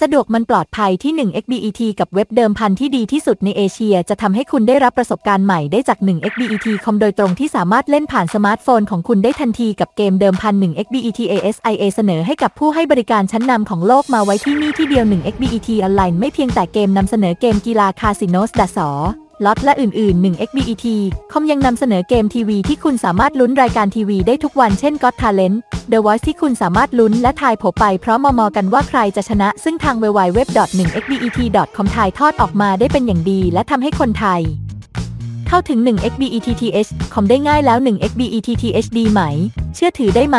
สะดวกมันปลอดภัยที่ 1 XBET กับเว็บเดิมพันที่ดีที่สุดในเอเชีย จะทำให้คุณได้รับประสบการณ์ใหม่ได้จาก 1 XBET คอมโดยตรงที่สามารถเล่นผ่านสมาร์ทโฟนของคุณได้ทันทีกับเกมเดิมพัน 1 XBET ASIA เสนอให้กับผู้ให้บริการชั้นนำของโลกมาไว้ที่นี่ที่เดียว 1 XBET ออนไลน์ไม่เพียงแต่เกมนำเสนอเกมกีฬาคาสิโนสดาสอ ล็อตและอื่นๆ 1 XBET คอมยังนำเสนอเกมทีวีที่คุณสามารถลุ้นรายการทีวีได้ทุกวันเช่น Got Talent The Voice ที่คุณสามารถลุ้นและทายผลไปเพราะมอมอกันว่าใครจะชนะ ซึ่งทาง www.1xbet.com ถ่ายทอดออกมาได้เป็นอย่างดี และทำให้คนไทย เข้าถึง 1 xbetth คอมได้ง่ายแล้ว 1 xbetth ดีไหม เชื่อถือได้ไหม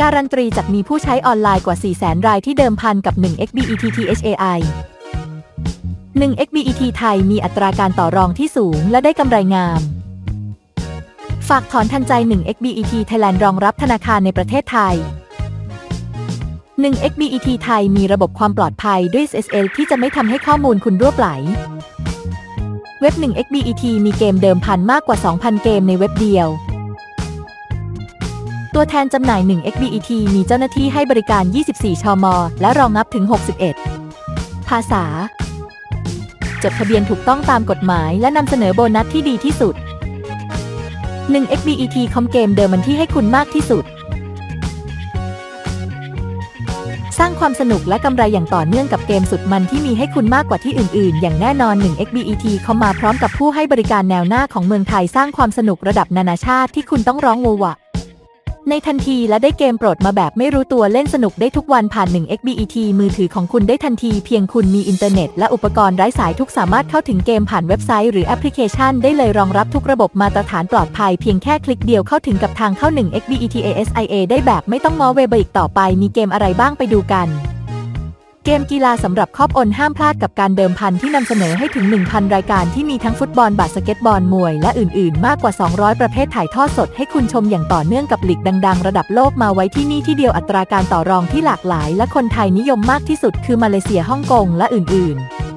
การันตีจากมีผู้ใช้ออนไลน์กว่า 400,000รายที่เดิมพันกับ 1 xbetthai 1 XBET ไทยมีอัตราการต่อรองที่สูงและได้กำไรงาม ฝากถอนทันใจ 1 XBET Thailand รองรับธนาคารในประเทศไทย 1 XBET ไทยมีระบบความปลอดภัยด้วย SSL ที่จะไม่ทำให้ข้อมูลคุณรั่วไหล เว็บ 1 XBET มีเกมเดิมพันมากกว่า 2,000 เกมในเว็บเดียว ตัวแทนจำหน่าย 1 XBET มีเจ้าหน้าที่ให้บริการ 24 ชม และรองรับถึง 61 ภาษา จดทะเบียนถูกต้องตามกฎหมาย และนำเสนอโบนัสที่ดีที่สุด 1 XBET คอมเกมเดิมมันที่ให้คุณมากที่สุด สร้างความสนุกและกำไรอย่างต่อเนื่องกับเกมสุดมันที่มีให้คุณมากกว่าที่อื่น ๆ อย่างแน่นอน 1 XBET เข้ามาพร้อมกับผู้ให้บริการแนวหน้าของเมืองไทยสร้างความสนุกระดับนานาชาติที่คุณต้องร้องว้าว ในทันทีและได้เกมโปรดมาแบบไม่รู้ตัวเล่นสนุกได้ทุกวันผ่าน 1 XBET มือถือของคุณได้ทันทีเพียงคุณมีอินเทอร์เน็ตและอุปกรณ์ไร้สายก็สามารถเข้าถึงเกมผ่านเว็บไซต์หรือแอปพลิเคชันได้เลยรองรับทุกระบบมาตรฐานปลอดภัยเพียงแค่คลิกเดียวเข้าถึงกับทางเข้า 1 XBET ASIA ได้แบบไม่ต้องมอเวเบออีกต่อไปมีเกมอะไรบ้างไปดูกัน เกมกีฬาสำหรับครอบอนห้ามพลาดกับการเดิมพันที่นำเสนอให้ถึง 1,000 รายการที่มีทั้งฟุตบอลบาสเกตบอลมวย และอื่น ๆ มากกว่า 200 ประเภทถ่ายทอดสดให้คุณชมอย่างต่อเนื่องกับหลีกดัง ๆ ระดับโลกมาไว้ที่นี่ที่เดียวอัตราการต่อรองที่หลากหลาย และคนไทยนิยมมากที่สุดคือมาเลเซียฮ่องกงและอื่น ๆ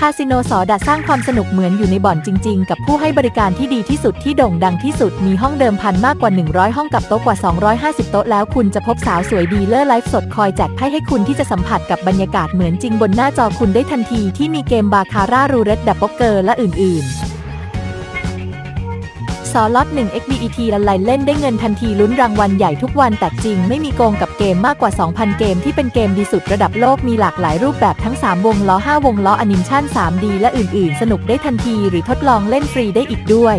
คาสิโนสอดัดสร้างความสนุกเหมือนอยู่ในบ่อนจริง ๆ กับผู้ให้บริการที่ดีที่สุดที่โด่งดังที่สุดมีห้องเดิมพันมากกว่า 100 ห้องกับโต๊ะกว่า 250 โต๊ะแล้วคุณจะพบสาวสวยดีเลอร์ไลฟ์สดคอยแจกไพ่ให้คุณที่จะสัมผัสกับบรรยากาศเหมือนจริงบนหน้าจอคุณได้ทันทีที่มีเกมบาคาร่ารูเรตดับโป๊กเกอร์และอื่น ๆ ซอลอต1 XBET ละลายเล่นได้เงินทันทีลุ้นรางวัลใหญ่ทุกวันแจกจริงไม่มีโกงกับเกมมากกว่า 2,000 เกมที่เป็นเกมดีสุดระดับโลกมีหลากหลายรูปแบบทั้ง 3 วงล้อ 5 วงล้ออนิเมชั่น 3D และอื่น ๆ สนุกได้ทันทีหรือทดลองเล่นฟรีได้อีกด้วย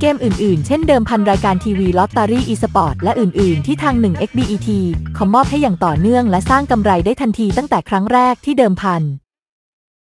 เกมอื่น ๆ เช่นเดิมพันรายการทีวีลอตเตอรี่อีสปอร์ตและอื่น ๆ ที่ทาง 1 XBET ขอมอบให้อย่างต่อเนื่องและสร้างกำไรได้ทันทีตั้งแต่ครั้งแรกที่เดิมพัน